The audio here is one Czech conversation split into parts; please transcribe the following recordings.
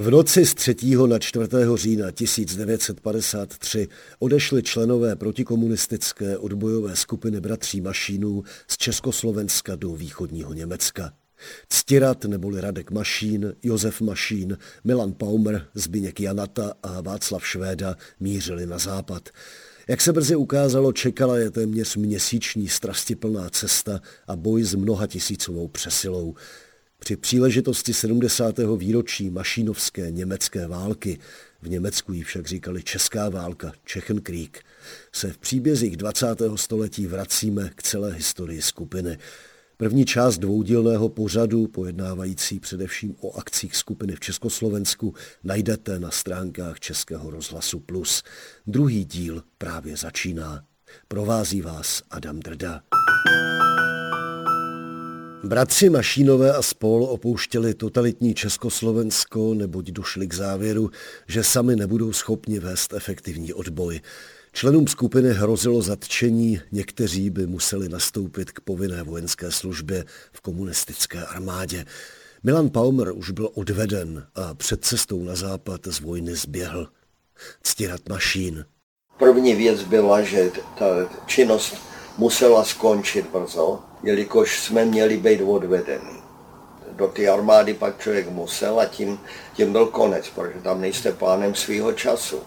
V noci z 3. na 4. října 1953 odešli členové protikomunistické odbojové skupiny bratří Mašínů z Československa do východního Německa. Ctirat neboli Radek Mašín, Josef Mašín, Milan Paumer, Zbyněk Janata a Václav Švéda mířili na západ. Jak se brzy ukázalo, čekala je téměř měsíční strastiplná cesta a boj s mnoha tisícovou přesilou. Při příležitosti 70. výročí mašínovské německé války, v Německu ji však říkali Česká válka, Čechenkrieg, se v příbězích 20. století vracíme k celé historii skupiny. První část dvoudílného pořadu, pojednávající především o akcích skupiny v Československu, najdete na stránkách Českého rozhlasu Plus. Druhý díl právě začíná. Provází vás Adam Drda. Bratři Mašínové a spol opouštěli totalitní Československo, neboť došli k závěru, že sami nebudou schopni vést efektivní odboj. Členům skupiny hrozilo zatčení, někteří by museli nastoupit k povinné vojenské službě v komunistické armádě. Milan Paumer už byl odveden a před cestou na západ z vojny zběhl. Ctirat Mašín. První věc byla, že ta činnost musela skončit brzo, jelikož jsme měli být odvedeni. Do té armády pak člověk musel a tím, tím byl konec, protože tam nejste pánem svého času.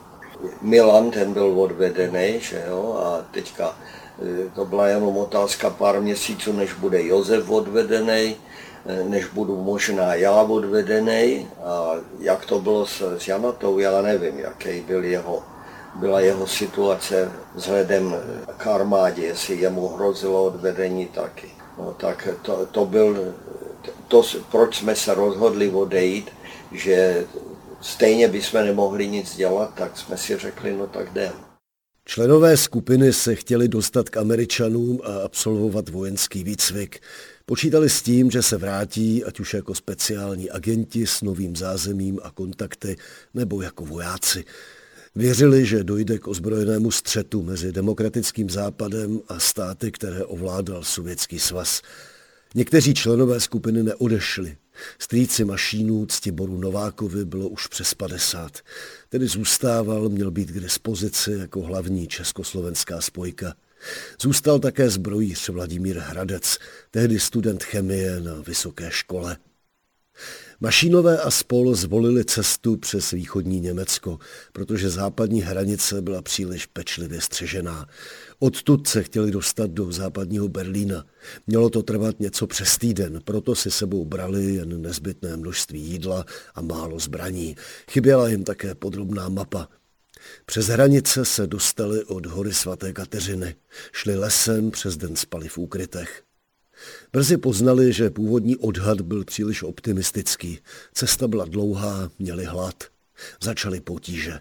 Milan, ten byl odvedený, že jo, a teďka e, to byla jenom otázka pár měsíců, než bude Josef odvedený, e, než budu možná já odvedený. A jak to bylo s, s Janatou, já nevím, jaký byl jeho, byla jeho situace vzhledem k armádě, jestli jemu hrozilo odvedení taky. No, tak to, to byl, to, proč jsme se rozhodli odejít, že stejně bychom nemohli nic dělat, tak jsme si řekli, no tak jdem. Členové skupiny se chtěli dostat k Američanům a absolvovat vojenský výcvik. Počítali s tím, že se vrátí, ať už jako speciální agenti s novým zázemím a kontakty, nebo jako vojáci. Věřili, že dojde k ozbrojenému střetu mezi demokratickým západem a státy, které ovládal Sovětský svaz. Někteří členové skupiny neodešli. Strýci mašínů Ctiboru Novákovi bylo už přes 50. Tedy zůstával, měl být k dispozici jako hlavní československá spojka. Zůstal také zbrojíř Vladimír Hradec, tehdy student chemie na vysoké škole. Mašínové a spol zvolili cestu přes východní Německo, protože západní hranice byla příliš pečlivě střežená. Odtud se chtěli dostat do západního Berlína. Mělo to trvat něco přes týden, proto si sebou brali jen nezbytné množství jídla a málo zbraní. Chyběla jim také podrobná mapa. Přes hranice se dostali od hory svaté Kateřiny. Šli lesem, přes den spali v úkrytech. Brzy poznali, že původní odhad byl příliš optimistický. Cesta byla dlouhá, měli hlad. Začali potíže.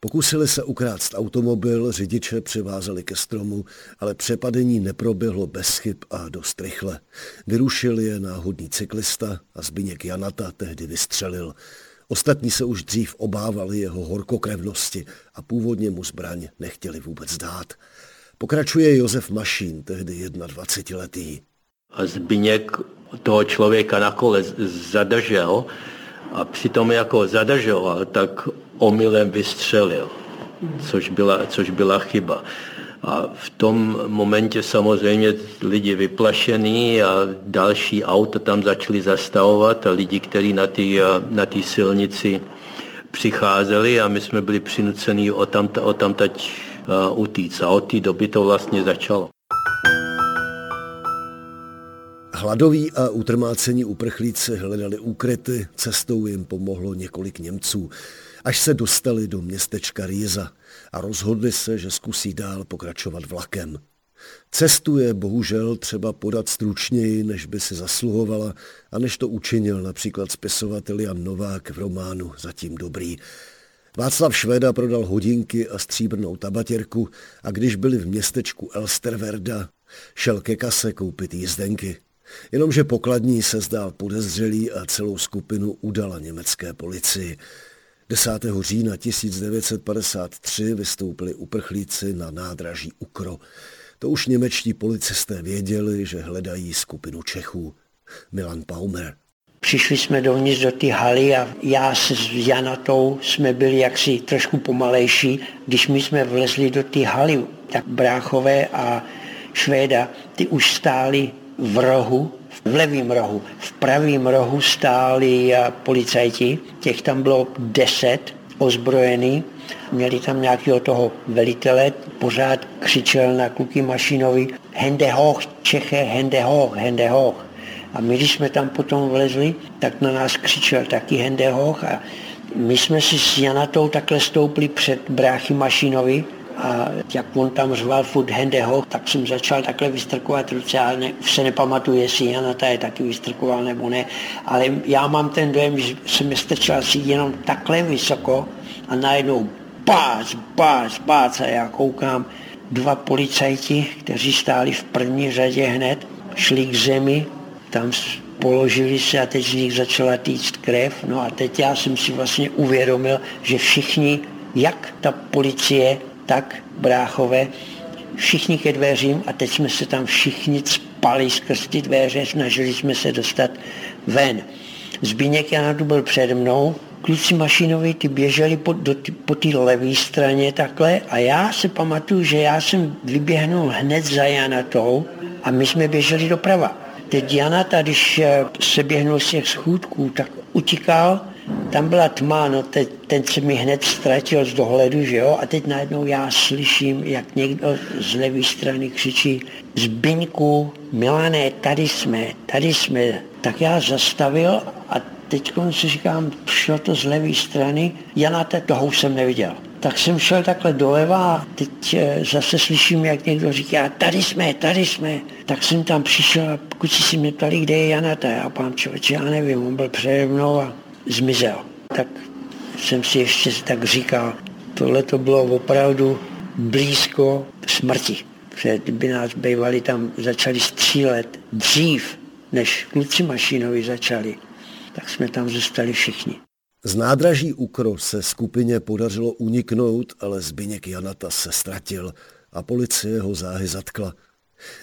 Pokusili se ukrást automobil, řidiče přivázeli ke stromu, ale přepadení neproběhlo bez chyb a dost rychle. Vyrušil je náhodný cyklista a Zbyněk Janata tehdy vystřelil. Ostatní se už dřív obávali jeho horkokrevnosti a původně mu zbraň nechtěli vůbec dát. Pokračuje Josef Mašín, tehdy 21-letý. A Zbyněk toho člověka na kole zadržel a přitom jako zadržoval, tak omylem vystřelil, což byla, což byla chyba. A v tom momentě samozřejmě lidi vyplašení a další auta tam začali zastavovat a lidi, kteří na té na silnici přicházeli a my jsme byli přinuceni o tam, o tam utíct. A od té doby to vlastně začalo. Hladoví a utrmácení uprchlíci hledali úkryty, cestou jim pomohlo několik Němců, až se dostali do městečka Rýza a rozhodli se, že zkusí dál pokračovat vlakem. Cestu je bohužel třeba podat stručněji, než by si zasluhovala a než to učinil například spisovatel Jan Novák v románu Zatím dobrý. Václav Švéda prodal hodinky a stříbrnou tabatěrku a když byli v městečku Elsterverda, šel ke kase koupit jízdenky. Jenomže pokladní se zdál podezřelý a celou skupinu udala německé policii. 10. října 1953 vystoupili uprchlíci na nádraží Ukro. To už němečtí policisté věděli, že hledají skupinu Čechů. Milan Paumer. Přišli jsme dovnitř do té haly a já s Janatou jsme byli jaksi trošku pomalejší. Když my jsme vlezli do té haly, tak bráchové a Švéda, ty už stáli v rohu, v levém rohu. V pravém rohu stáli policajti, těch tam bylo deset ozbrojený. Měli tam nějakého toho velitele, pořád křičel na kluky mašinovi Hende hoch, Čeche, hende hoch, hende hoch. A my, když jsme tam potom vlezli, tak na nás křičel taky hende hoch a my jsme si s Janatou takhle stoupli před bráchy mašinovi a jak on tam řval furt Hendeho, tak jsem začal takhle vystrkovat ruce, ale ne, se nepamatuju, jestli Janata je taky vystrkoval nebo ne, ale já mám ten dojem, že jsem je strčil asi jenom takhle vysoko a najednou bác, bác, bác a já koukám, dva policajti, kteří stáli v první řadě hned, šli k zemi, tam položili se a teď z nich začala týct krev. No a teď já jsem si vlastně uvědomil, že všichni, jak ta policie, tak bráchové, všichni ke dveřím a teď jsme se tam všichni spali skrz ty dveře, snažili jsme se dostat ven. Zbíněk Janadu byl přede mnou, kluci mašinovi ty běželi po, do, po té levé straně takhle a já se pamatuju, že já jsem vyběhnul hned za Janatou a my jsme běželi doprava. Teď Janata, když eh, se běhnul z těch schůdků, tak utíkal tam byla tma, no teď, ten se mi hned ztratil z dohledu, že jo, a teď najednou já slyším, jak někdo z levé strany křičí Zbyňku, Milané, tady jsme, tady jsme. Tak já zastavil a teď si říkám, šlo to z levé strany, Janate, toho už jsem neviděl. Tak jsem šel takhle doleva a teď eh, zase slyším, jak někdo říká, tady jsme, tady jsme. Tak jsem tam přišel a kluci si mě ptali, kde je Janata. Já pán člověče, já nevím, on byl přede mnou a zmizel. Tak jsem si ještě tak říkal, tohle to bylo opravdu blízko smrti. Protože kdyby nás bývali tam začali střílet dřív, než kluci mašinovi začali, tak jsme tam zůstali všichni. Z nádraží Ukro se skupině podařilo uniknout, ale Zbyněk Janata se ztratil a policie ho záhy zatkla.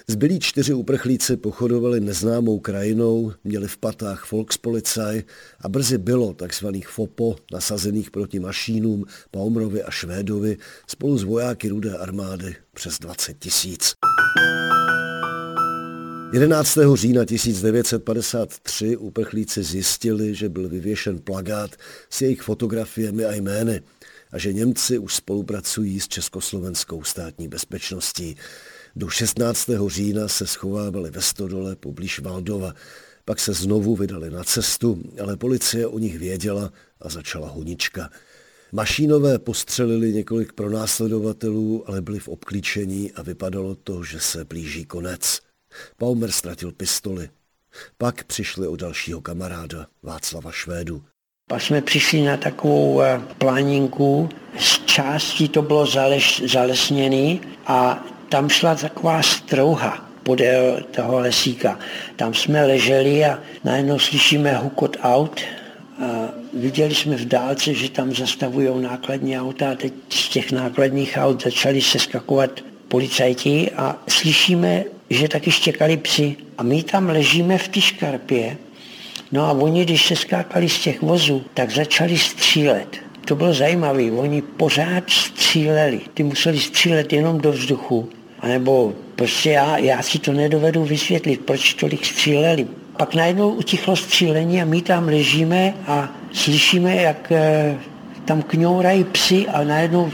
Zbylí čtyři uprchlíci pochodovali neznámou krajinou, měli v patách Volkspolizei a brzy bylo takzvaných FOPO nasazených proti mašínům Paumrovi a Švédovi spolu s vojáky rudé armády přes 20 tisíc. 11. října 1953 uprchlíci zjistili, že byl vyvěšen plagát s jejich fotografiemi a jmény a že Němci už spolupracují s Československou státní bezpečností. Do 16. října se schovávali ve Stodole poblíž Valdova. Pak se znovu vydali na cestu, ale policie o nich věděla a začala honička. Mašínové postřelili několik pronásledovatelů, ale byli v obklíčení a vypadalo to, že se blíží konec. Paumer ztratil pistoli. Pak přišli o dalšího kamaráda, Václava Švédu. Pak jsme přišli na takovou eh, planinku, z části to bylo zales, zalesněný a tam šla taková strouha podél toho lesíka. Tam jsme leželi a najednou slyšíme hukot aut. A viděli jsme v dálce, že tam zastavují nákladní auta a teď z těch nákladních aut začali se skakovat policajti a slyšíme, že taky štěkali psy. A my tam ležíme v té škarpě No a oni, když se skákali z těch vozů, tak začali střílet. To bylo zajímavé, oni pořád stříleli. Ty museli střílet jenom do vzduchu. A nebo prostě já, já si to nedovedu vysvětlit, proč tolik stříleli. Pak najednou utichlo střílení a my tam ležíme a slyšíme, jak e, tam kňourají psy a najednou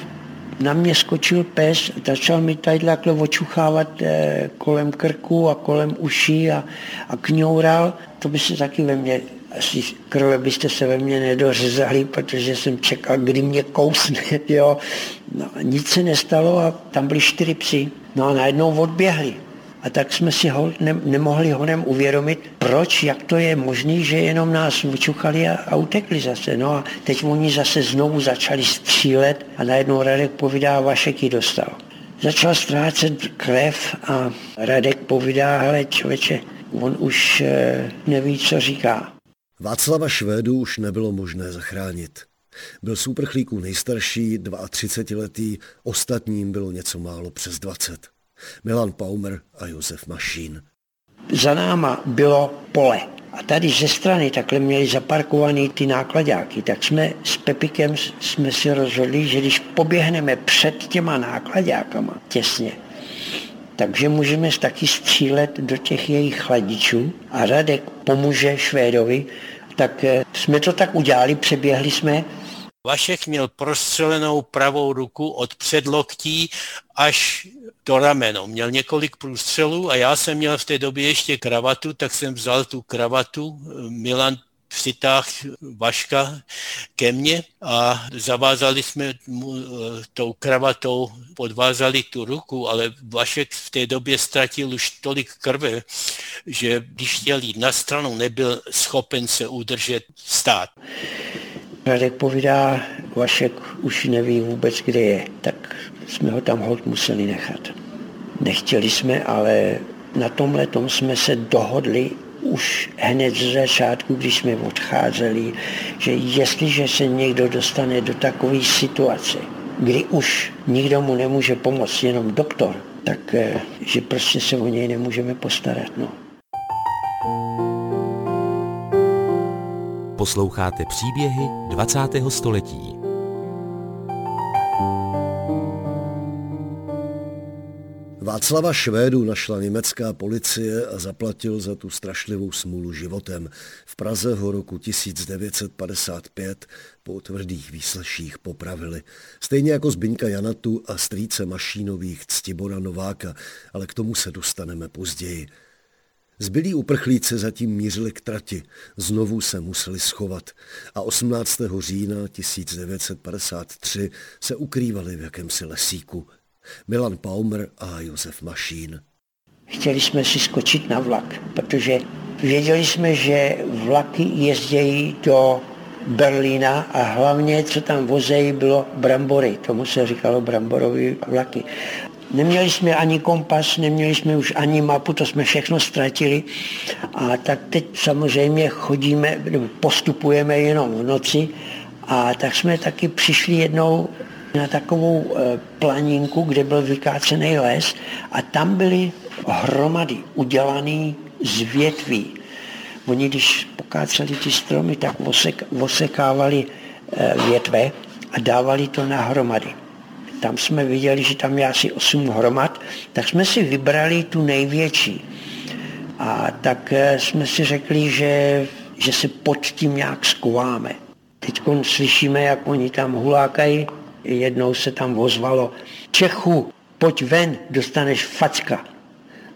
na mě skočil pes, začal mi tady takhle očuchávat e, kolem krku a kolem uší a, a kňoural. To by se taky ve mně asi krve byste se ve mně nedořezali, protože jsem čekal, kdy mě kousne, jo. No, nic se nestalo a tam byly čtyři psy. No a najednou odběhli. A tak jsme si ho ne, nemohli honem uvědomit, proč, jak to je možné, že jenom nás vyčuchali a, a utekli zase. No a teď oni zase znovu začali střílet a najednou Radek povídá, Vašek ji dostal. Začal ztrácet krev a Radek povídá, hele člověče, on už e, neví, co říká. Václava Švédu už nebylo možné zachránit. Byl z nejstarší, 32-letý, ostatním bylo něco málo přes 20. Milan Paumer a Josef Mašín. Za náma bylo pole. A tady ze strany takhle měli zaparkovaný ty nákladáky, tak jsme s Pepikem jsme si rozhodli, že když poběhneme před těma nákladákama těsně, takže můžeme taky střílet do těch jejich chladičů a Radek pomůže Švédovi, tak eh, jsme to tak udělali, přeběhli jsme Vašek měl prostřelenou pravou ruku od předloktí až do rameno. Měl několik průstřelů a já jsem měl v té době ještě kravatu, tak jsem vzal tu kravatu. Milan přitáhl Vaška ke mně a zavázali jsme mu eh, tou kravatou, podvázali tu ruku, ale Vašek v té době ztratil už tolik krve, že když chtěl jít na stranu, nebyl schopen se udržet stát. Radek povídá, Vašek už neví vůbec, kde je, tak jsme ho tam hod museli nechat. Nechtěli jsme, ale na tomhle tom jsme se dohodli už hned z začátku, když jsme odcházeli, že jestliže se někdo dostane do takové situace, kdy už nikdo mu nemůže pomoct, jenom doktor, tak eh, že prostě se o něj nemůžeme postarat. No. Posloucháte příběhy 20. století. Václava Švédu našla německá policie a zaplatil za tu strašlivou smůlu životem. V Praze ho roku 1955 po tvrdých výsleších popravili. Stejně jako Zbyňka Janatu a strýce Mašínových Ctibora Nováka, ale k tomu se dostaneme později. Zbylí uprchlíci zatím mířili k trati, znovu se museli schovat a 18. října 1953 se ukrývali v jakémsi lesíku. Milan Paumer a Josef Mašín. Chtěli jsme si skočit na vlak, protože věděli jsme, že vlaky jezdějí do Berlína a hlavně, co tam vozejí, bylo brambory. Tomu se říkalo bramborový vlaky. Neměli jsme ani kompas, neměli jsme už ani mapu, to jsme všechno ztratili. A tak teď samozřejmě chodíme, postupujeme jenom v noci. A tak jsme taky přišli jednou na takovou eh, planinku, kde byl vykácený les a tam byly hromady udělané z větví. Oni, když pokáceli ty stromy, tak osek, osekávali eh, větve a dávali to na hromady. Tam jsme viděli, že tam je asi 8 hromad, tak jsme si vybrali tu největší. A tak eh, jsme si řekli, že, že se pod tím nějak skováme. Teď slyšíme, jak oni tam hulákají, jednou se tam ozvalo, Čechu, pojď ven, dostaneš facka.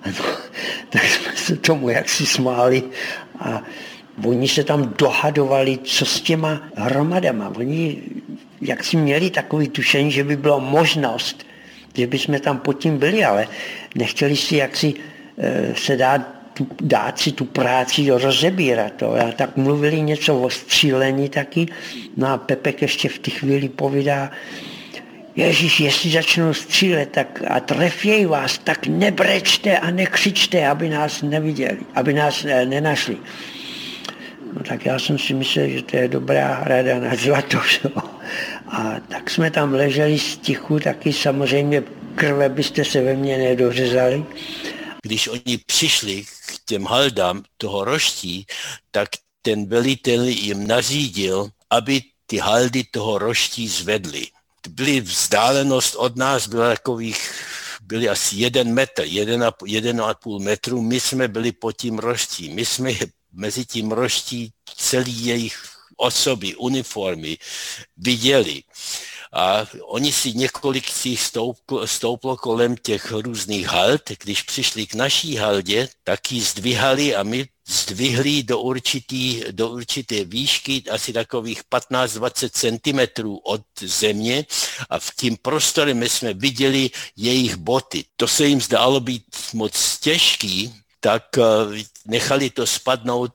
No, tak jsme se tomu jaksi smáli a oni se tam dohadovali, co s těma hromadama. Oni jak si měli takový tušení, že by byla možnost, že by jsme tam pod tím byli, ale nechtěli si jaksi e, se dát, tu, dát si tu práci rozebírat. To. A tak mluvili něco o střílení taky. No a Pepek ještě v té chvíli povídá, Ježíš, jestli začnou střílet tak a trefějí vás, tak nebrečte a nekřičte, aby nás neviděli, aby nás e, nenašli. No tak já jsem si myslel, že to je dobrá rada na zlato. A tak jsme tam leželi stichu, taky samozřejmě krve byste se ve mně nedořezali. Když oni přišli k těm haldám toho roští, tak ten velitel jim nařídil, aby ty haldy toho roští zvedli. Byly vzdálenost od nás, byla takových byli asi jeden metr, jeden a, jeden a půl metru, my jsme byli pod tím roští, my jsme mezi tím roští celý jejich osoby, uniformy viděli. a oni si několik z nich stouplo, kolem těch různých hald. Když přišli k naší haldě, tak ji zdvihali a my zdvihli do, určitý, do určité výšky, asi takových 15-20 cm od země a v tím prostorem jsme viděli jejich boty. To se jim zdálo být moc těžký, tak eh, nechali to spadnout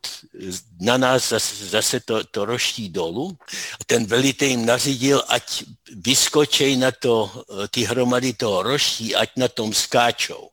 na nás, zase, zase to, to roští dolů. Ten velitel jim nařídil, ať vyskočej na to, eh, ty hromady toho roští, ať na tom skáčou.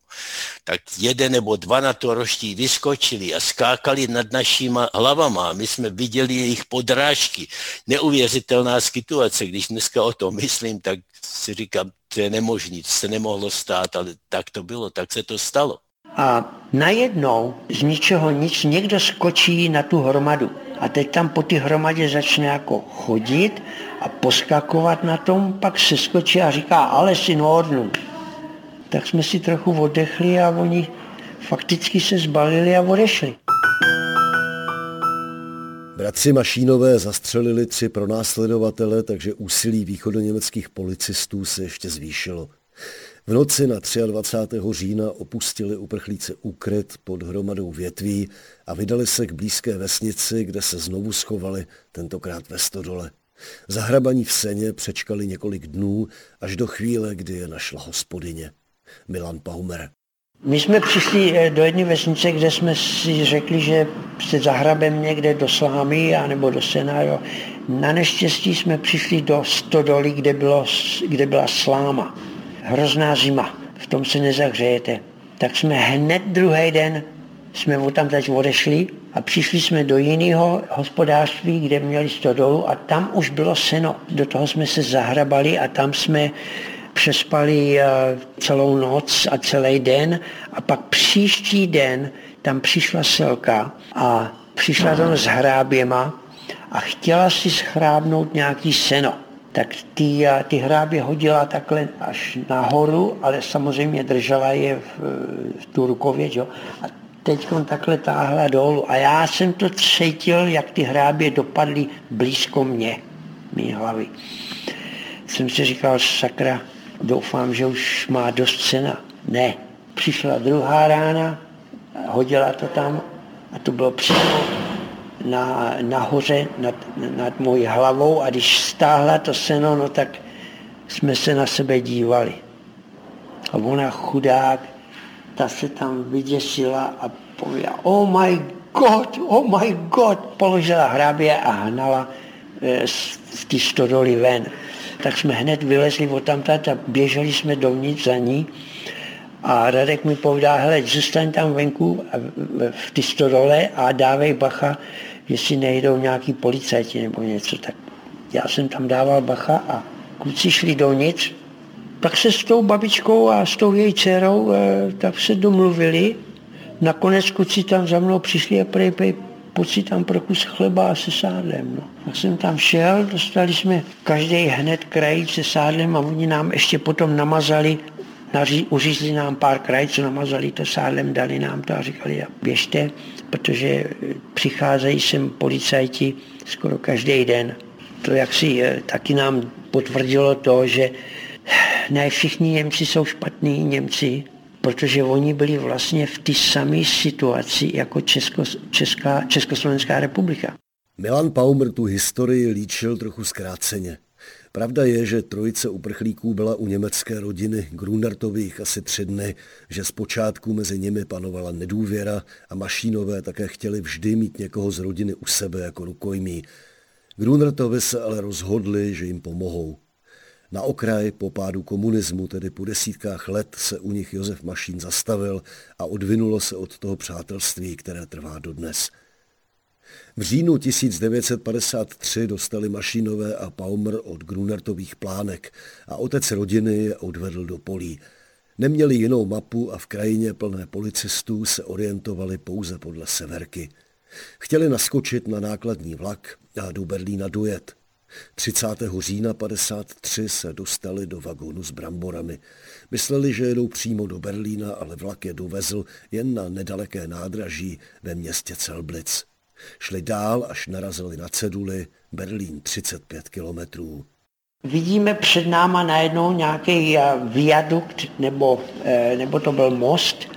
Tak jeden nebo dva na to roští vyskočili a skákali nad našima hlavama. My jsme viděli jejich podrážky. Neuvěřitelná situace. Když dneska o tom myslím, tak si říkám, to je nemožné, to se nemohlo stát, ale tak to bylo, tak se to stalo. A najednou z ničeho nic někdo skočí na tu hromadu. A teď tam po té hromadě začne jako chodit a poskakovat na tom, pak se skočí a říká, ale si nordnu. Tak jsme si trochu oddechli a oni fakticky se zbalili a odešli. Bratři Mašínové zastřelili tři pronásledovatele, takže úsilí východoněmeckých policistů se ještě zvýšilo. V noci na 23. října opustili uprchlíci úkryt pod hromadou větví a vydali se k blízké vesnici, kde se znovu schovali, tentokrát ve Stodole. Zahrabaní v seně přečkali několik dnů, až do chvíle, kdy je našla hospodyně. Milan Paumer. My jsme přišli eh, do jedné vesnice, kde jsme si řekli, že se zahrabem někde do slámy nebo do sena. Jo. Na neštěstí jsme přišli do Stodoly, kde, bylo, kde byla sláma hrozná zima, v tom se nezahřejete. Tak jsme hned druhý den jsme tam teď odešli a přišli jsme do jiného hospodářství, kde měli stodolu a tam už bylo seno. Do toho jsme se zahrabali a tam jsme přespali eh, celou noc a celý den a pak příští den tam přišla selka a přišla tam s hráběma a chtěla si schrábnout nějaký seno tak ty, ty hrábě hodila takhle až nahoru, ale samozřejmě držela je v, v tu rukově, jo? a teď takhle táhla dolů. A já jsem to cítil, jak ty hrábě dopadly blízko mě, mý hlavy. Jsem si říkal, sakra, doufám, že už má dost cena. Ne. Přišla druhá rána, hodila to tam a to bylo přímo na, nahoře nad, nad mojí hlavou a když stáhla to seno, no tak jsme se na sebe dívali. A ona chudák, ta se tam vyděsila a pověděla, oh my god, oh my god, položila hrábě a hnala e, z, z stodoly ven. Tak jsme hned vylezli od tamtat a běželi jsme dovnitř za ní. A Radek mi povedal, hele, zůstaň tam venku v té stodole a dávej bacha, jestli nejdou nějaký policajti nebo něco, tak já jsem tam dával bacha a kluci šli dovnitř, pak se s tou babičkou a s tou její dcerou eh, tak se domluvili. Nakonec kluci tam za mnou přišli a prej, prej, si tam pro kus chleba a se sádlem. No. Tak jsem tam šel, dostali jsme každý hned krajíc se sádlem a oni nám ještě potom namazali naří, uřízli nám pár krajců, namazali to sádlem, dali nám to a říkali, běžte, protože přicházejí sem policajti skoro každý den. To jak si eh, taky nám potvrdilo to, že ne všichni Němci jsou špatní Němci, protože oni byli vlastně v té samé situaci jako Česko, Česká, Československá republika. Milan Paumer tu historii líčil trochu zkráceně. Pravda je, že trojice uprchlíků byla u německé rodiny Grunertových asi tři dny, že zpočátku mezi nimi panovala nedůvěra a Mašínové také chtěli vždy mít někoho z rodiny u sebe jako rukojmí. Grunertovi se ale rozhodli, že jim pomohou. Na okraj po pádu komunismu, tedy po desítkách let, se u nich Josef Mašín zastavil a odvinulo se od toho přátelství, které trvá dodnes. V říjnu 1953 dostali Mašinové a Paumer od Grunertových plánek a otec rodiny je odvedl do polí. Neměli jinou mapu a v krajině plné policistů se orientovali pouze podle severky. Chtěli naskočit na nákladní vlak a do Berlína dojet. 30. října 53 se dostali do vagónu s bramborami. Mysleli, že jedou přímo do Berlína, ale vlak je dovezl jen na nedaleké nádraží ve městě Celblic. Šli dál, až narazili na ceduly Berlín 35 kilometrů. Vidíme před náma najednou nějaký viadukt, nebo, nebo to byl most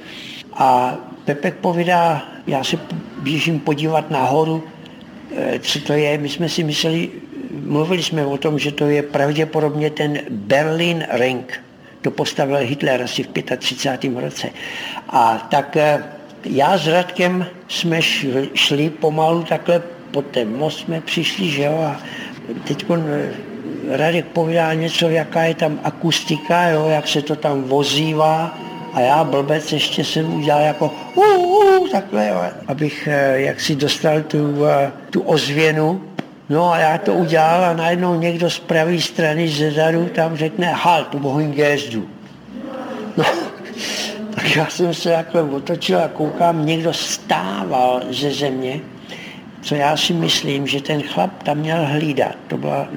a Pepek povídá, já se běžím podívat nahoru, co to je. My jsme si mysleli, mluvili jsme o tom, že to je pravděpodobně ten Berlin Ring. To postavil Hitler asi v 35. roce. A tak eh, já s Radkem jsme šli pomalu takhle po ten most jsme přišli, že jo, a teď eh, Radek povídá něco, jaká je tam akustika, jo, jak se to tam vozívá a já blbec ještě jsem udělal jako uh, uh, takhle, jo, abych eh, jak si dostal tu, tu ozvěnu No a já to udělal a najednou někdo z pravé strany ze zadu tam řekne halt, wohin gehst du? No, tak já jsem se takhle otočil a koukám, někdo stával ze země, co já si myslím, že ten chlap tam měl hlídat. To byla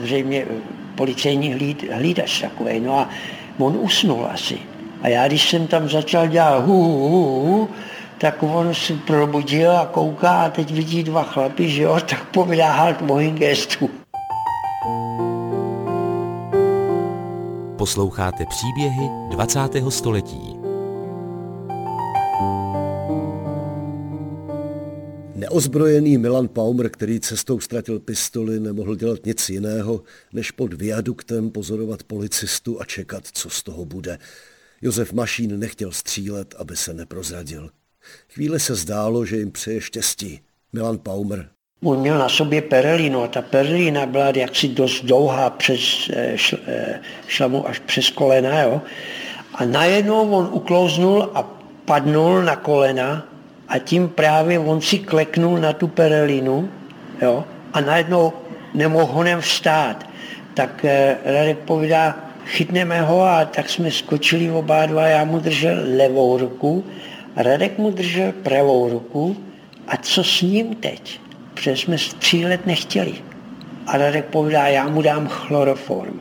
zřejmě policejní hlíd, hlídač takový. No a on usnul asi. A já, když jsem tam začal dělat hu, hu, hu, tak on se probudil a kouká a teď vidí dva chlapy, že jo, tak povídá halt mojím gestu. Posloucháte příběhy 20. století. Neozbrojený Milan Paumer, který cestou ztratil pistoli, nemohl dělat nic jiného, než pod viaduktem pozorovat policistu a čekat, co z toho bude. Josef Mašín nechtěl střílet, aby se neprozradil. Chvíli se zdálo, že jim přeje štěstí. Milan Paumer. On měl na sobě perelinu a ta perelina byla jaksi dost dlouhá přes eh, šl, eh, šlamu až přes kolena. Jo? A najednou on uklouznul a padnul na kolena a tím právě on si kleknul na tu perelinu jo? a najednou nemohl honem vstát. Tak eh, Radek povídá, chytneme ho a tak jsme skočili oba dva, já mu držel levou ruku Radek mu držel pravou ruku a co s ním teď? Protože jsme střílet nechtěli. A Radek povídá, já mu dám chloroform.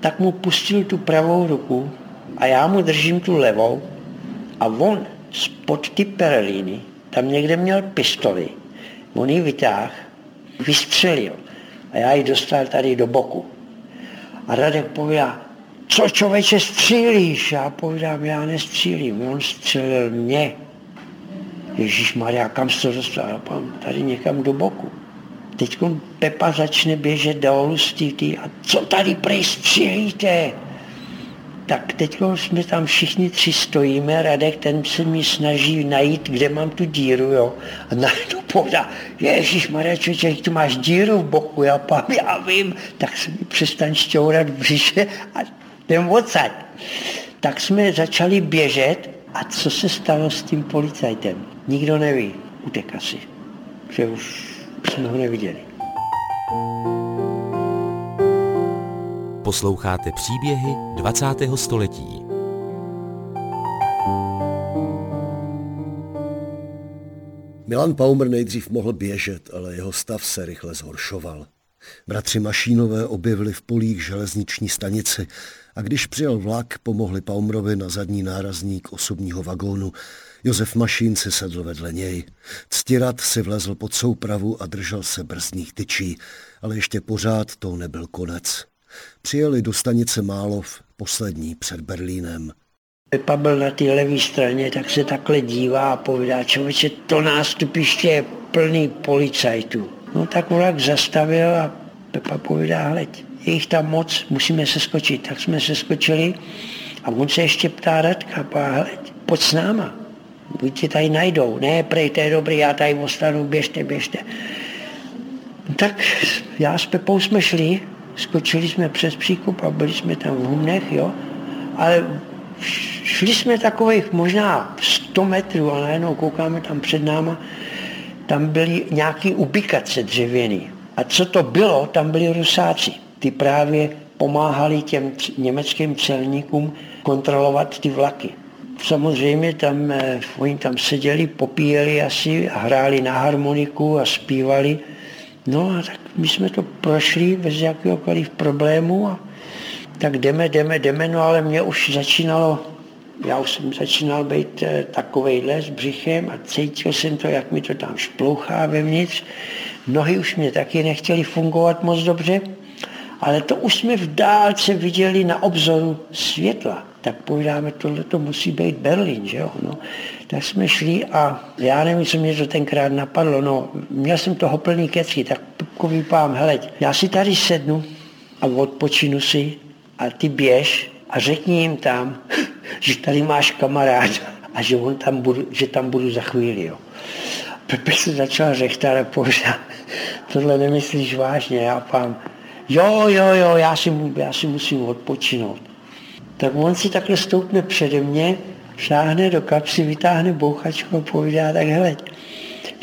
Tak mu pustil tu pravou ruku a já mu držím tu levou a on spod ty perlíny, tam někde měl pistoli, on ji vytáhl, vystřelil a já ji dostal tady do boku. A Radek povídá, co člověče střílíš? Já povídám, já nestřílím, on střelil mě. Ježíš Maria, kam se to dostal? Já povím, tady někam do boku. Teď Pepa začne běžet dolů z a co tady prej střílíte? Tak teď jsme tam všichni tři stojíme, Radek ten se mi snaží najít, kde mám tu díru, jo. A najednou povídá, Ježíš Maria, člověče, tu máš díru v boku, já pám, já vím, tak se mi přestaň šťourat v břiše a jdem odsaď. Tak jsme začali běžet a co se stalo s tím policajtem? Nikdo neví. Utek asi. Že už jsme ho neviděli. Posloucháte příběhy 20. století. Milan Paumer nejdřív mohl běžet, ale jeho stav se rychle zhoršoval. Bratři Mašínové objevili v polích železniční stanici a když přijel vlak, pomohli Paumrovi na zadní nárazník osobního vagónu. Josef Mašín si sedl vedle něj. Ctirat si vlezl pod soupravu a držel se brzdních tyčí, ale ještě pořád to nebyl konec. Přijeli do stanice Málov, poslední před Berlínem. Pepa byl na té levé straně, tak se takhle dívá a povídá, člověče, to nástupiště je plný policajtů. No tak vlak zastavil a Pepa povídá, hleď, je jich tam moc, musíme se skočit. Tak jsme se skočili a on se ještě ptá Radka, hleď, pojď s náma, buď tě tady najdou. Ne, prej, to je dobrý, já tady ostanu, běžte, běžte. No tak já s Pepou jsme šli, skočili jsme přes příkup a byli jsme tam v Humnech, jo, ale šli jsme takových možná 100 metrů a najednou koukáme tam před náma, tam byly nějaký ubikace dřevěný. A co to bylo, tam byli rusáci. Ty právě pomáhali těm německým celníkům kontrolovat ty vlaky. Samozřejmě tam, eh, oni tam seděli, popíjeli asi hráli na harmoniku a zpívali. No a tak my jsme to prošli bez jakéhokoliv problému a tak jdeme, jdeme, jdeme, no ale mě už začínalo já už jsem začínal být eh, takovejhle s břichem a cítil jsem to, jak mi to tam šplouchá vevnitř. Nohy už mě taky nechtěly fungovat moc dobře. ale to už jsme v dálce viděli na obzoru světla. Tak povídáme, tohle to musí být Berlín, že jo? No, tak jsme šli a já nevím, co mě to tenkrát napadlo. No, měl jsem toho plný kecky, tak Pupkovi pám, hele, já si tady sednu a odpočinu si a ty běž a řekni jim tam, že tady máš kamarád a že, on tam budu, že tam budu za chvíli. Jo. Pepe se začal řechtat a povídá, tohle nemyslíš vážně, já pán, jo, jo, jo, já si, já si musím odpočinout. Tak on si takhle stoupne přede mě, šáhne do kapsy, vytáhne bouchačku a povídá, tak hele,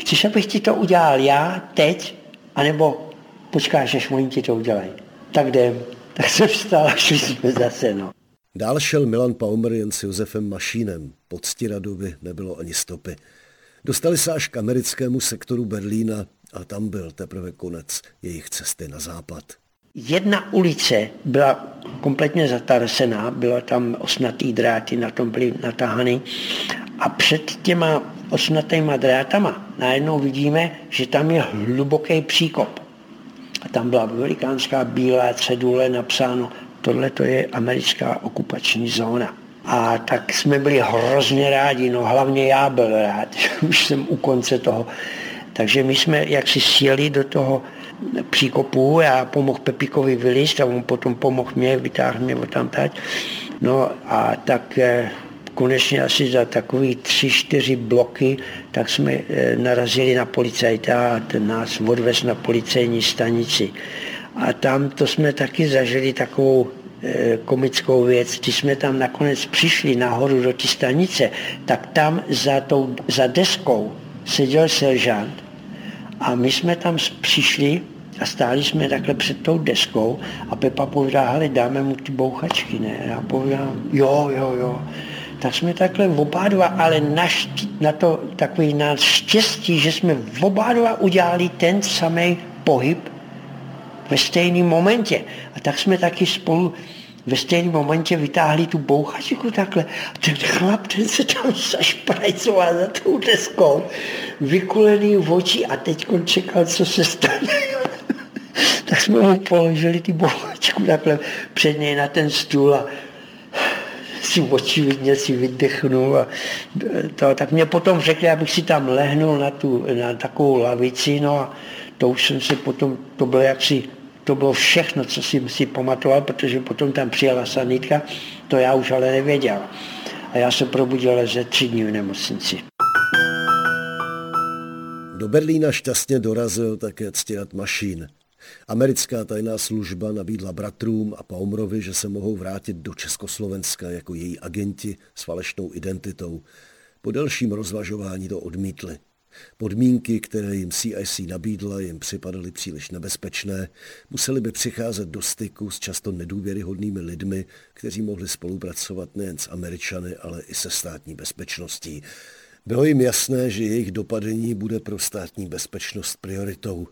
chceš, abych ti to udělal já teď, anebo počkáš, až oni ti to udělají. Tak jdem. Tak jsem vstal a šli jsme zase, no. Dál šel Milan Paumer jen s Josefem Mašínem. Pod Stiradovi nebylo ani stopy. Dostali se až k americkému sektoru Berlína a tam byl teprve konec jejich cesty na západ. Jedna ulice byla kompletně zatarsená, byla tam osnatý dráty, na tom byly natáhany a před těma osnatýma drátama najednou vidíme, že tam je hluboký příkop. A tam byla velikánská bílá cedule napsáno, tohle to je americká okupační zóna. A tak jsme byli hrozně rádi, no hlavně já byl rád, že už jsem u konce toho. Takže my jsme jaksi sjeli do toho příkopu, já pomohl Pepikovi vylist a on potom pomohl mě, vytáhl mě od tam tať. No a tak eh, konečně asi za takový tři, čtyři bloky, tak jsme eh, narazili na policajta a ten nás odvez na policejní stanici. A tam to jsme taky zažili takovou eh, komickou věc. Když jsme tam nakonec přišli nahoru do té stanice, tak tam za, tou, za deskou seděl seržant a my jsme tam přišli a stáli jsme takhle před tou deskou a Pepa povídá, hele, dáme mu ty bouchačky, ne? Já povídám, jo, jo, jo. Tak jsme takhle oba dva, ale na, na to takový nás štěstí, že jsme oba dva udělali ten samý pohyb ve stejném momentě. A tak jsme taky spolu ve stejném momentě vytáhli tu bouchačku takhle. A ten chlap, ten se tam zašprajcoval za tou deskou, vykulený v oči a teď čekal, co se stane. tak jsme mu položili ty bouchačku takhle před něj na ten stůl a si očividně si vydechnul a to, tak mě potom řekli, abych si tam lehnul na, tu, na takovou lavici, no a to už jsem se potom, to bylo jaksi to bylo všechno, co jsem si pamatoval, protože potom tam přijela sanitka, to já už ale nevěděl. A já se probudil ze tři dní v nemocnici. Do Berlína šťastně dorazil také ctěrat mašín. Americká tajná služba nabídla bratrům a Paumrovi, že se mohou vrátit do Československa jako její agenti s falešnou identitou. Po delším rozvažování to odmítli. Podmínky, které jim CIC nabídla, jim připadaly příliš nebezpečné. Museli by přicházet do styku s často nedůvěryhodnými lidmi, kteří mohli spolupracovat nejen s Američany, ale i se státní bezpečností. Bylo jim jasné, že jejich dopadení bude pro státní bezpečnost prioritou.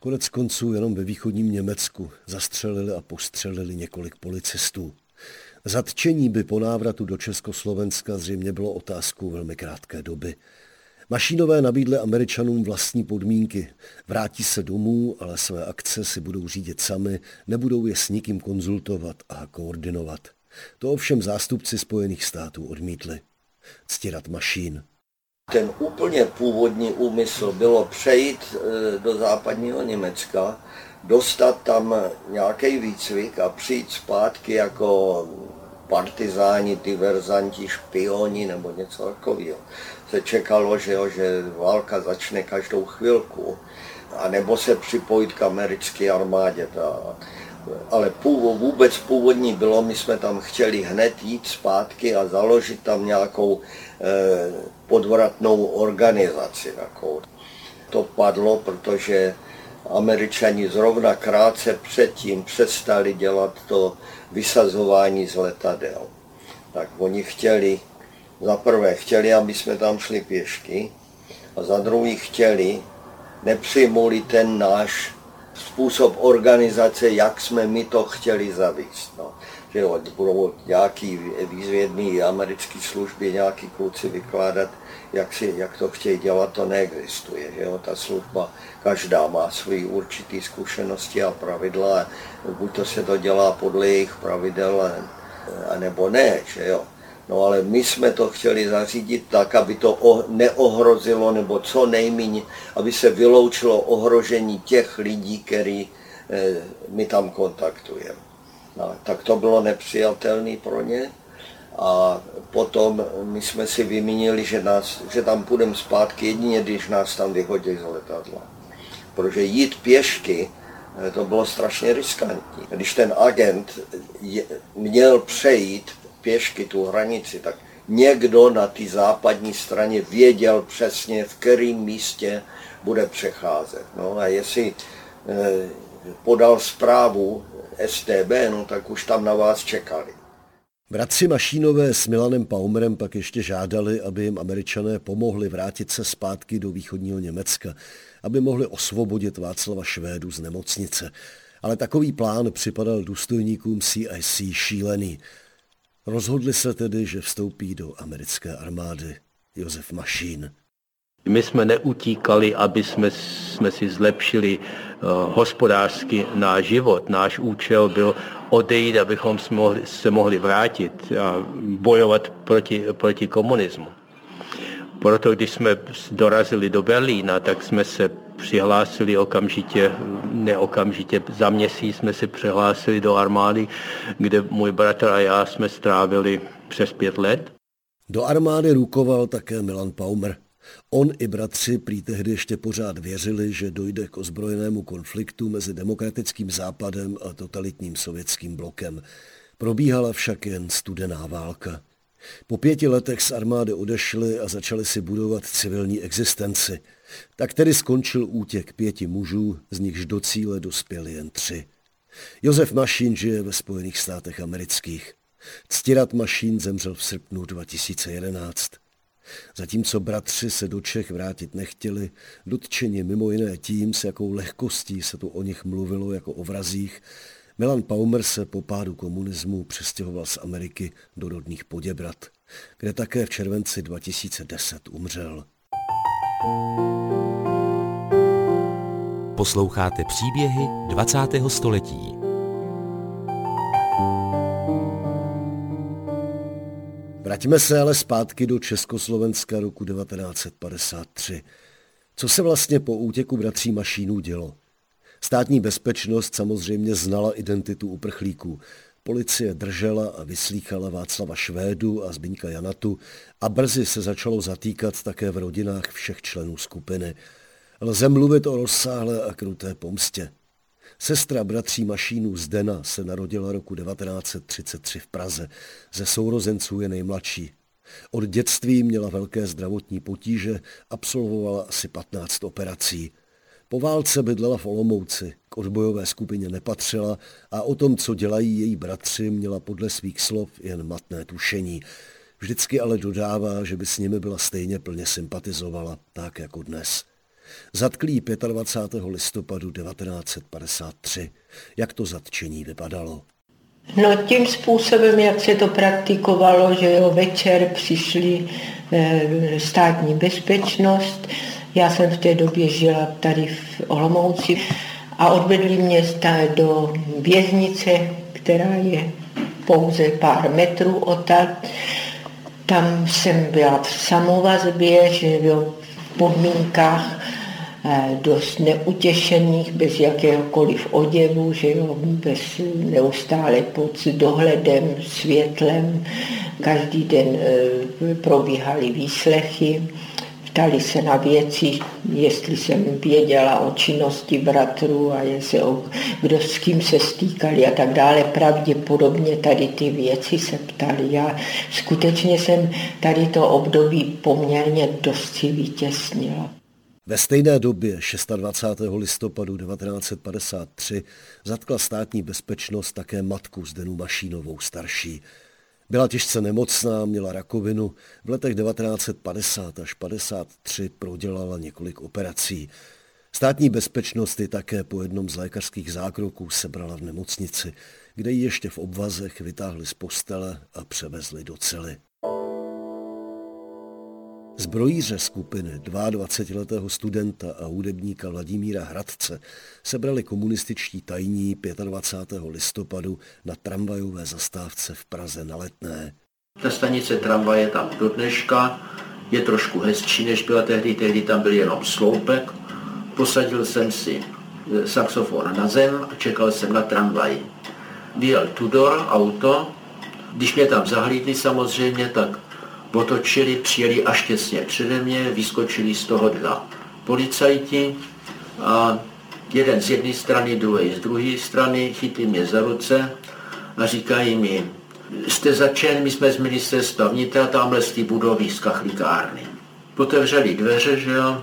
Konec konců jenom ve východním Německu zastřelili a postřelili několik policistů. Zatčení by po návratu do Československa zřejmě bylo otázkou velmi krátké doby. Mašínové nabídly američanům vlastní podmínky. Vrátí se domů, ale své akce si budou řídit sami, nebudou je s nikým konzultovat a koordinovat. To ovšem zástupci Spojených států odmítli. Ctirat mašín. Ten úplně původní úmysl bylo přejít e, do západního Německa, dostat tam nějaký výcvik a přijít zpátky jako partizáni, diverzanti, špioni nebo něco takového. Se čekalo, že, jo, že válka začne každou chvilku, a nebo se připojit k americké armádě. Ta, ale původ, vůbec původní bylo, my jsme tam chtěli hned jít zpátky a založit tam nějakou eh, podvratnou organizaci. Takovou. To padlo, protože američani zrovna krátce předtím přestali dělat to vysazování z letadel. Tak oni chtěli, za prvé chtěli, aby jsme tam šli pěšky, a za druhý chtěli, nepřijmuli ten náš způsob organizace, jak jsme my to chtěli zavíst. No. že jo, budou nějaký výzvědný americký služby, nějaký kluci vykládat, jak, si, jak to chtějí dělat, to neexistuje. Že jo? Ta služba, každá má svoji určitý zkušenosti a pravidla, buď to se to dělá podle jejich pravidel, anebo ne. Že jo? No ale my jsme to chtěli zařídit tak, aby to neohrozilo, nebo co nejméně, aby se vyloučilo ohrožení těch lidí, který eh, my tam kontaktujeme. No, tak to bylo nepřijatelné pro ně. A potom my jsme si vymínili, že, nás, že tam půjdeme zpátky jedině, když nás tam vyhodí z letadla. Protože jít pěšky, eh, to bylo strašně riskantní. Když ten agent je, měl přejít pěšky tu hranici, tak někdo na té západní straně věděl přesně, v kterém místě bude přecházet. No a jestli eh, podal zprávu STB, no tak už tam na vás čekali. Bratři Mašínové s Milanem Paumerem pak ještě žádali, aby jim američané pomohli vrátit se zpátky do východního Německa, aby mohli osvobodit Václava Švédu z nemocnice. Ale takový plán připadal důstojníkům CIC šílený. Rozhodli se tedy, že vstoupí do americké armády. Josef Mašín. My jsme neutíkali, aby jsme, jsme si zlepšili uh, hospodářský náš život. Náš účel byl odejít, abychom se mohli, se mohli vrátit a bojovat proti, proti komunismu. Proto když jsme dorazili do Berlína, tak jsme se přihlásili okamžitě, ne okamžitě, za měsíc jsme se přihlásili do armády, kde můj bratr a já jsme strávili přes pět let. Do armády rukoval také Milan Paumer. On i bratři prý tehdy ještě pořád věřili, že dojde k ozbrojenému konfliktu mezi demokratickým západem a totalitním sovětským blokem. Probíhala však jen studená válka. Po pěti letech z armády odešli a začali si budovat civilní existenci. Tak tedy skončil útěk pěti mužů, z nichž do cíle dospěli jen tři. Josef Mašín žije ve Spojených státech amerických. Ctirat Mašín zemřel v srpnu 2011. Zatímco bratři se do Čech vrátit nechtěli, dotčeni mimo jiné tím, s jakou lehkostí se tu o nich mluvilo jako o vrazích, Milan Paumer se po pádu komunismu přestěhoval z Ameriky do rodných Poděbrat, kde také v červenci 2010 umřel. Posloucháte příběhy 20. století. Vraťme se ale zpátky do Československa roku 1953. Co se vlastně po útěku bratří Mašínů dělo? Státní bezpečnost samozřejmě znala identitu uprchlíků. Policie držela a vyslýchala Václava Švédu a Zbyňka Janatu a brzy se začalo zatýkat také v rodinách všech členů skupiny. Lze mluvit o rozsáhlé a kruté pomstě. Sestra bratří Mašínů Zdena se narodila roku 1933 v Praze. Ze sourozenců je nejmladší. Od dětství měla velké zdravotní potíže, absolvovala asi 15 operací. Po válce bydlela v Olomouci, k odbojové skupině nepatřila a o tom, co dělají její bratři, měla podle svých slov jen matné tušení. Vždycky ale dodává, že by s nimi byla stejně plně sympatizovala, tak jako dnes. Zatkli 25. listopadu 1953. Jak to zatčení vypadalo? No tím způsobem, jak se to praktikovalo, že jo, večer přišli e, státní bezpečnost, já jsem v té době žila tady v Olomouci a odvedli mě do věznice, která je pouze pár metrů odtud. Tam jsem byla v samovazbě, že jo, v podmínkách eh, dost neutěšených, bez jakéhokoliv oděvu, že jo, bez neustále pod dohledem, světlem. Každý den eh, probíhaly výslechy ptali se na věci, jestli jsem věděla o činnosti bratrů a jestli o, kdo s kým se stýkali a tak dále. Pravděpodobně tady ty věci se ptali. Já skutečně jsem tady to období poměrně dost si vytěsnila. Ve stejné době 26. listopadu 1953 zatkla státní bezpečnost také matku Zdenu Mašínovou starší. Byla těžce nemocná, měla rakovinu. V letech 1950 až 53 prodělala několik operací. Státní bezpečnost ji také po jednom z lékařských zákroků sebrala v nemocnici, kde ji ještě v obvazech vytáhli z postele a převezli do cely. Zbrojíře skupiny 22-letého studenta a hudebníka Vladimíra Hradce sebrali komunističtí tajní 25. listopadu na tramvajové zastávce v Praze na Letné. Ta stanice tramvaje tam do dneška je trošku hezčí, než byla tehdy. Tehdy tam byl jenom sloupek. Posadil jsem si e, saxofon na zem a čekal jsem na tramvaj. Vyjel Tudor, auto. Když mě tam zahlídli samozřejmě, tak otočili, přijeli až těsně přede mě, vyskočili z toho dva policajti a jeden z jedné strany, druhý z druhé strany, chytli mě za ruce a říkají mi, jste začen, my jsme z ministerstva vnitra, tamhle z té budovy z kachlikárny. Otevřeli dveře, že jo,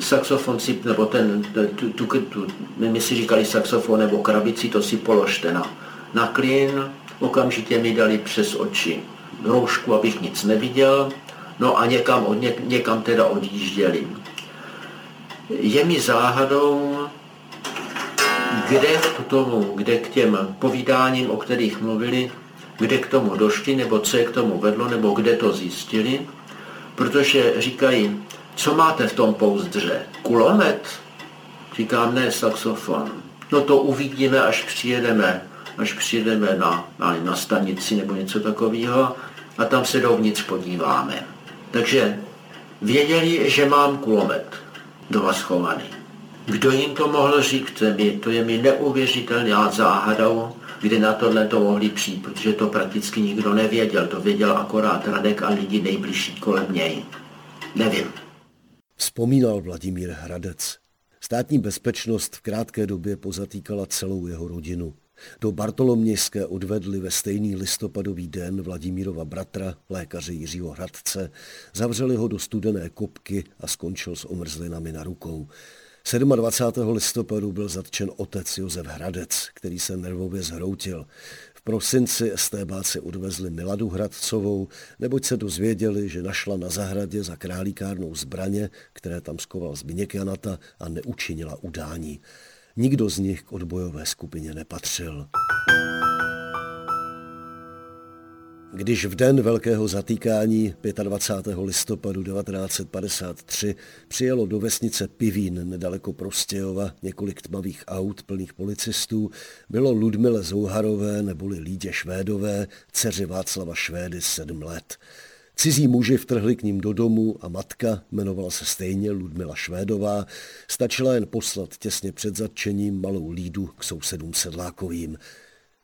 saxofon si, nebo ten, tu, tu, tu, my si říkali saxofon nebo krabici, to si položte na, na klin, okamžitě mi dali přes oči roušku, abych nic neviděl, no a někam, ně, někam teda odjížděli. Je mi záhadou, kde k tomu, kde k těm povídáním, o kterých mluvili, kde k tomu došli, nebo co je k tomu vedlo, nebo kde to zjistili, protože říkají, co máte v tom pouzdře? Kulomet? Říkám, ne, saxofon. No to uvidíme, až přijedeme, až přijedeme na, na, na stanici nebo něco takového a tam se dovnitř podíváme. Takže věděli, že mám kulomet doma schovaný. Kdo jim to mohl říct, to je mi neuvěřitelná záhadou, kde na tohle to mohli přijít, protože to prakticky nikdo nevěděl. To věděl akorát Radek a lidi nejbližší kolem něj. Nevím. Vzpomínal Vladimír Hradec. Státní bezpečnost v krátké době pozatýkala celou jeho rodinu. Do Bartolomějské odvedli ve stejný listopadový den Vladimírova bratra, lékaře Jiřího Hradce, zavřeli ho do studené kopky a skončil s omrzlinami na rukou. 27. listopadu byl zatčen otec Josef Hradec, který se nervově zhroutil. V prosinci STBáci odvezli Miladu Hradcovou, neboť se dozvěděli, že našla na zahradě za králíkárnou zbraně, které tam skoval Zbigněk Janata a neučinila udání. Nikdo z nich k odbojové skupině nepatřil. Když v den velkého zatýkání 25. listopadu 1953 přijelo do vesnice Pivín nedaleko Prostějova několik tmavých aut plných policistů, bylo Ludmile Zouharové neboli Lídě Švédové, dceři Václava Švédy sedm let. Cizí muži vtrhli k ním do domu a matka, jmenovala se stejně Ludmila Švédová, stačila jen poslat těsně před zatčením malou lídu k sousedům sedlákovým.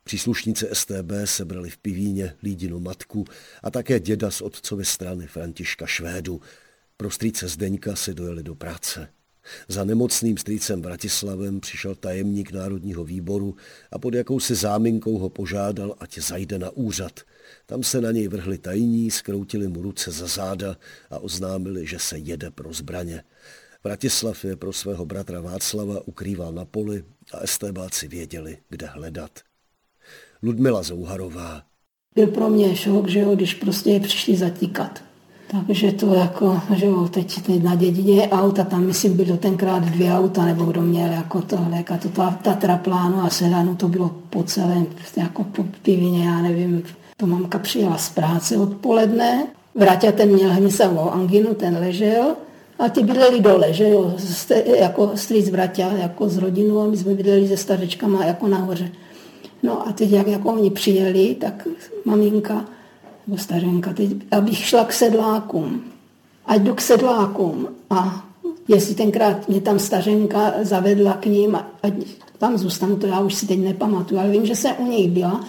Příslušníci STB sebrali v Pivíně lídinu matku a také děda z otcovy strany Františka Švédu. Pro Zdeňka se dojeli do práce. Za nemocným strýcem Bratislavem přišel tajemník Národního výboru a pod jakousi záminkou ho požádal, ať zajde na úřad. Tam se na něj vrhli tajní, skroutili mu ruce za záda a oznámili, že se jede pro zbraně. Bratislav je pro svého bratra Václava ukrýval na poli a estébáci věděli, kde hledat. Ludmila Zouharová. Byl pro mě šok, že jo, když prostě je přišli zatíkat. Takže to jako, že jo, teď, teď na dědině je auta, tam myslím bylo tenkrát dvě auta, nebo kdo měl jako tohle, jako to ta, Tatra plánu a sedanu, to bylo po celém, jako po pivině, já nevím, to mamka přijela z práce odpoledne, Vrátě ten měl hnisavou anginu, ten ležel, a ty bydleli dole, že jo, jako strýc Vraťa, jako z rodinu a my jsme bydleli se stařečkama jako nahoře. No a teď, jak jako oni přijeli, tak maminka nebo stařenka, teď, abych šla k sedlákům. Ať jdu k sedlákům. A jestli tenkrát mě tam stařenka zavedla k ním, ať tam zůstanu, to já už si teď nepamatuju, ale vím, že jsem u nich byla.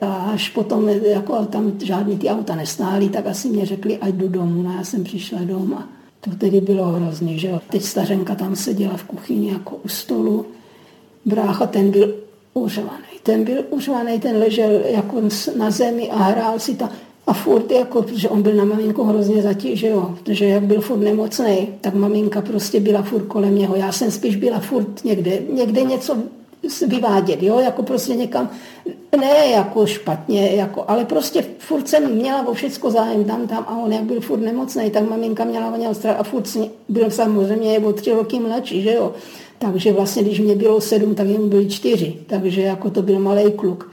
A až potom, jako tam žádný ty auta nestály, tak asi mě řekli, ať jdu domů. No já jsem přišla doma. To tedy bylo hrozně, že jo. Teď stařenka tam seděla v kuchyni jako u stolu. Brácha ten byl uřvaný. Ten byl uřvaný, ten ležel jako na zemi a hrál si tam. A furt jako, protože on byl na maminku hrozně zatížen, jo, protože jak byl furt nemocný, tak maminka prostě byla furt kolem něho. Já jsem spíš byla furt někde, někde něco vyvádět, jo, jako prostě někam, ne jako špatně, jako, ale prostě furt jsem měla o všecko zájem tam, tam a on jak byl furt nemocný, tak maminka měla o něho strach a furt byl samozřejmě o tři roky mladší, že jo. Takže vlastně, když mě bylo sedm, tak jemu byli čtyři, takže jako to byl malý kluk.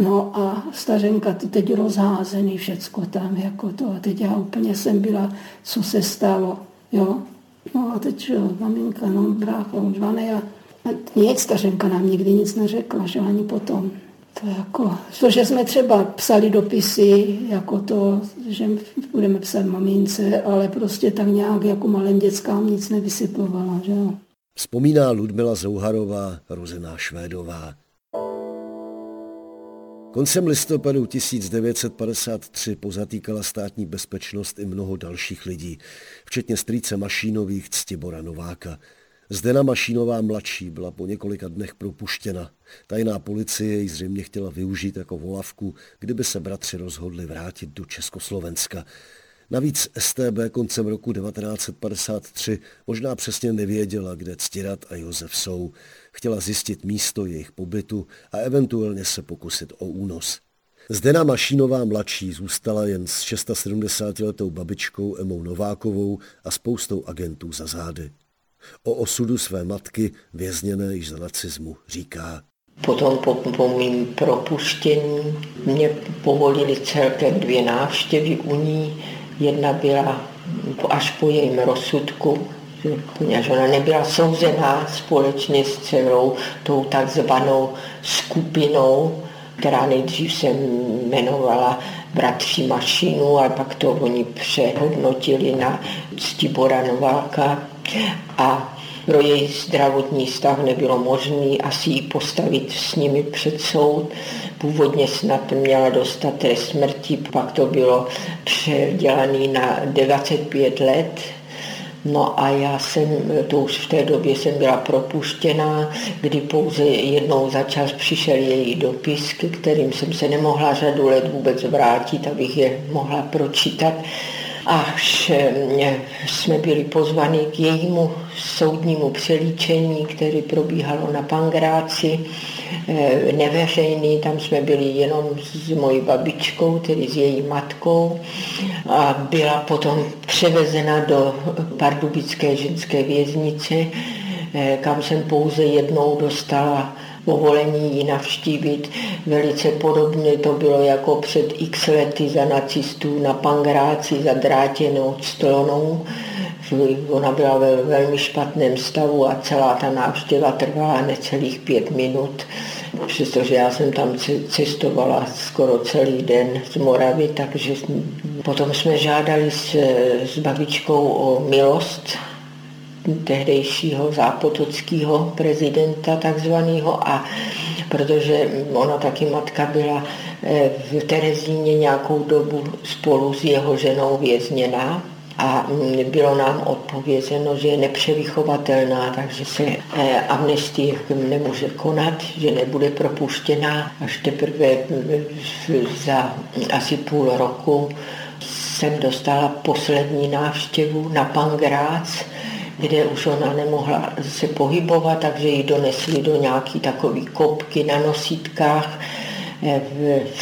No a stařenka to teď rozházený všecko tam, jako to. A teď já úplně jsem byla, co se stalo, jo. No a teď, jo, maminka, no, brácha, už a, a nic, stařenka nám nikdy nic neřekla, že ani potom. To jako, to, že jsme třeba psali dopisy, jako to, že budeme psat mamince, ale prostě tak nějak jako malým dětskám nic nevysypovala, že jo. Vzpomíná Ludmila Zouharová, rozená Švédová. Koncem listopadu 1953 pozatýkala státní bezpečnost i mnoho dalších lidí, včetně strýce Mašínových Ctibora Nováka. Zdena Mašínová mladší byla po několika dnech propuštěna. Tajná policie ji zřejmě chtěla využít jako volavku, kdyby se bratři rozhodli vrátit do Československa. Navíc STB koncem roku 1953 možná přesně nevěděla, kde Ctirat a Josef jsou. Chtěla zjistit místo jejich pobytu a eventuálně se pokusit o únos. Zdena Mašínová mladší zůstala jen s 670-letou babičkou Emou Novákovou a spoustou agentů za zády. O osudu své matky, vězněné již za nacismu, říká. Potom po, po mým propuštění mě povolili celkem dvě návštěvy u ní. Jedna byla až po jejím rozsudku, že ona nebyla souzená společně s celou tou takzvanou skupinou, která nejdřív se jmenovala Bratří Mašinu a pak to oni přehodnotili na Stibora Nováka a pro její zdravotní stav nebylo možné asi ji postavit s nimi před soud. Původně snad měla dostat trest smrti, pak to bylo předělané na 25 let. No a já jsem, to už v té době jsem byla propuštěná, kdy pouze jednou za čas přišel její dopis, kterým jsem se nemohla řadu let vůbec vrátit, abych je mohla pročítat až eh, jsme byli pozvaní k jejímu soudnímu přelíčení, který probíhalo na Pangráci, eh, neveřejný, tam jsme byli jenom s mojí babičkou, tedy s její matkou a byla potom převezena do pardubické ženské věznice, eh, kam jsem pouze jednou dostala povolení ji navštívit. Velice podobně to bylo jako před x lety za nacistů na Pangráci za drátěnou clonou. Ona byla ve velmi špatném stavu a celá ta návštěva trvala necelých pět minut. Přestože já jsem tam cestovala skoro celý den z Moravy, takže potom jsme žádali s, s babičkou o milost tehdejšího zápotockého prezidenta takzvaného a protože ona taky matka byla eh, v Terezíně nějakou dobu spolu s jeho ženou vězněná a bylo nám odpovězeno, že je nepřevychovatelná, takže se eh, amnestie nemůže konat, že nebude propuštěná. Až teprve mm, za asi půl roku jsem dostala poslední návštěvu na Pangrác, kde už ona nemohla se pohybovat, takže ji donesli do nějaký takový kopky na nosítkách eh,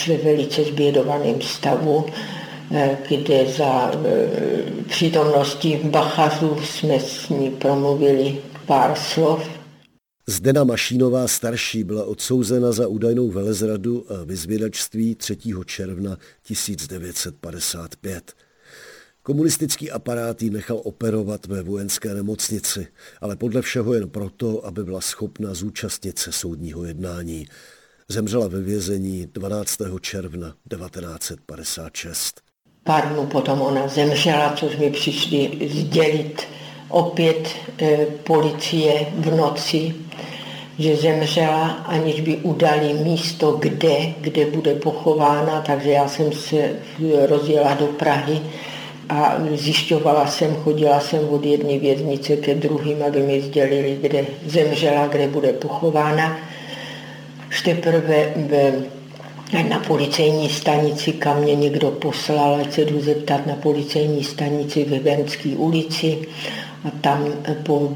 v, velice zbědovaném stavu, eh, kde za eh, přítomnosti Bachařů jsme s ní promluvili pár slov. Zdena Mašínová starší byla odsouzena za údajnou velezradu a vyzvědačství 3. června 1955. Komunistický aparát ji nechal operovat ve vojenské nemocnici, ale podle všeho jen proto, aby byla schopna zúčastnit se soudního jednání. Zemřela ve vězení 12. června 1956. Pár dnů potom ona zemřela, což mi přišli sdělit opět e, policie v noci, že zemřela, aniž by udali místo, kde, kde bude pochována, takže já jsem se rozjela do Prahy a zjišťovala jsem, chodila jsem od jedné věznice ke druhým, aby mi sdělili, kde zemřela, kde bude pochována. Už teprve na policejní stanici, kam mě někdo poslal, ať se jdu zeptat na policejní stanici ve Venské ulici. a tam po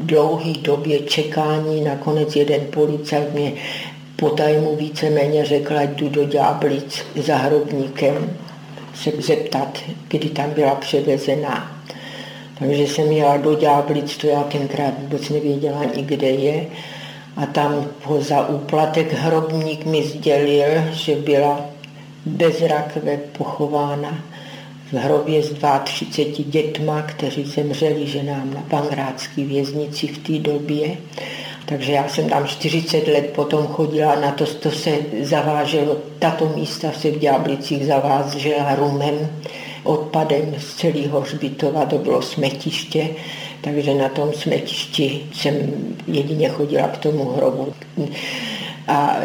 dlouhé době čekání nakonec jeden policajt mě potajmu víceméně řekl, ať jdu do Ďáblic za hrobníkem se zeptat, kdy tam byla převezená. Takže jsem jela do Ďáblic, to já tenkrát vůbec nevěděla ani kde je. A tam ho za úplatek hrobník mi sdělil, že byla bezrakve pochována v hrobě s 32 dětma, kteří zemřeli ženám na pangrádské věznici v té době. Takže já jsem tam 40 let potom chodila na to, to se zaváželo, tato místa se v Ďáblicích zavážela rumem, odpadem z celého hřbitova, to bylo smetiště, takže na tom smetišti jsem jedině chodila k tomu hrobu. A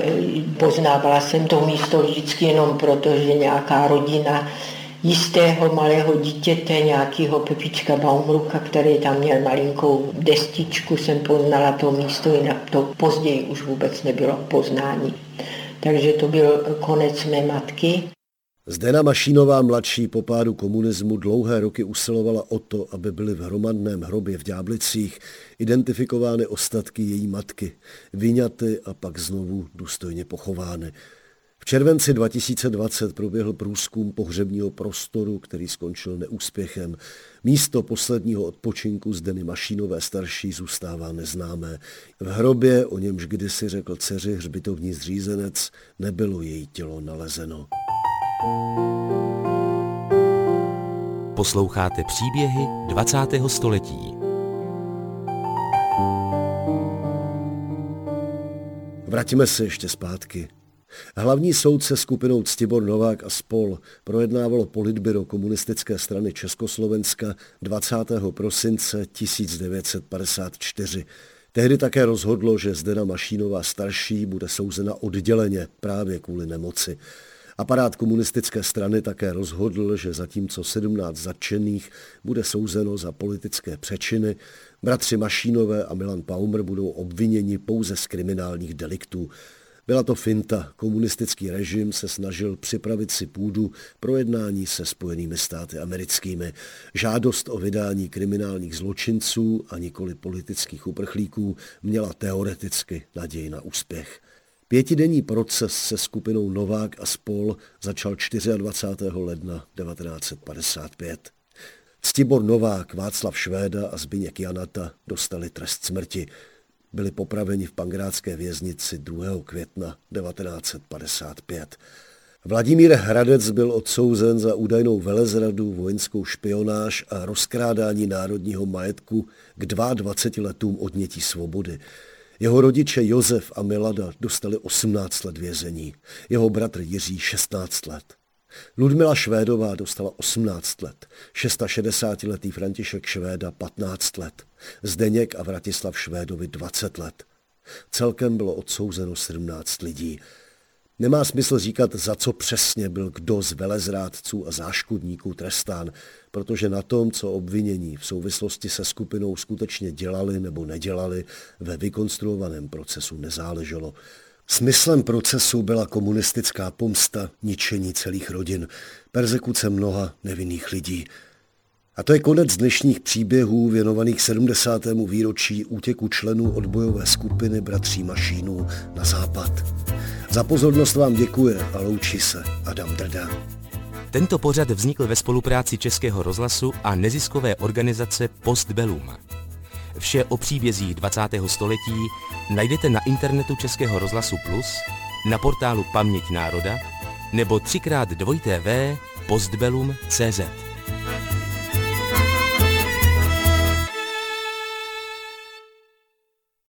poznávala jsem to místo vždycky jenom proto, že nějaká rodina jistého malého dítěte, nějakého Pepička Baumruka, který tam měl malinkou destičku, jsem poznala to místo, jinak to později už vůbec nebylo poznání. Takže to byl konec mé matky. Zdena Mašínová mladší po pádu komunismu dlouhé roky usilovala o to, aby byly v hromadném hrobě v Ďáblicích identifikovány ostatky její matky, vyňaty a pak znovu důstojně pochovány. V červenci 2020 proběhl průzkum pohřebního prostoru, který skončil neúspěchem. Místo posledního odpočinku z Deny Mašínové starší zůstává neznámé. V hrobě, o němž kdysi řekl dceři hřbitovní zřízenec, nebylo její tělo nalezeno. Posloucháte příběhy 20. století. Vrátíme se ještě zpátky. Hlavní soud se skupinou Ctibor Novák a spol projednávalo politbyro komunistické strany Československa 20. prosince 1954. Tehdy také rozhodlo, že Zdena Mašínová starší bude souzena odděleně právě kvůli nemoci. Aparát komunistické strany také rozhodl, že zatímco 17 zatčených bude souzeno za politické přečiny, bratři Mašínové a Milan Paumer budou obviněni pouze z kriminálních deliktů. Byla to finta. Komunistický režim se snažil připravit si půdu pro jednání se spojenými státy americkými. Žádost o vydání kriminálních zločinců a nikoli politických uprchlíků měla teoreticky naději na úspěch. Pětidenní proces se skupinou Novák a spol začal 24. ledna 1955. Ctibor Novák, Václav Švéda a Zbyněk Janata dostali trest smrti byli popraveni v pangrádské věznici 2. května 1955. Vladimír Hradec byl odsouzen za údajnou velezradu, vojenskou špionáž a rozkrádání národního majetku k 22 letům odnětí svobody. Jeho rodiče Josef a Milada dostali 18 let vězení, jeho bratr Jiří 16 let. Ludmila Švédová dostala 18 let, 660-letý František Švéda 15 let, Zdeněk a Vratislav Švédovi 20 let. Celkem bylo odsouzeno 17 lidí. Nemá smysl říkat, za co přesně byl kdo z velezrádců a záškodníků trestán, protože na tom, co obvinění v souvislosti se skupinou skutečně dělali nebo nedělali, ve vykonstruovaném procesu nezáleželo. Smyslem procesu byla komunistická pomsta, ničení celých rodin, persekuce mnoha nevinných lidí. A to je konec dnešních příběhů věnovaných 70. výročí útěku členů odbojové skupiny Bratří Mašínů na západ. Za pozornost vám děkuje a loučí se Adam Drda. Tento pořad vznikl ve spolupráci Českého rozhlasu a neziskové organizace Postbellum. Vše o příbězích 20. století najdete na internetu Českého rozhlasu Plus, na portálu Paměť národa nebo 3x2tv postbellum.cz.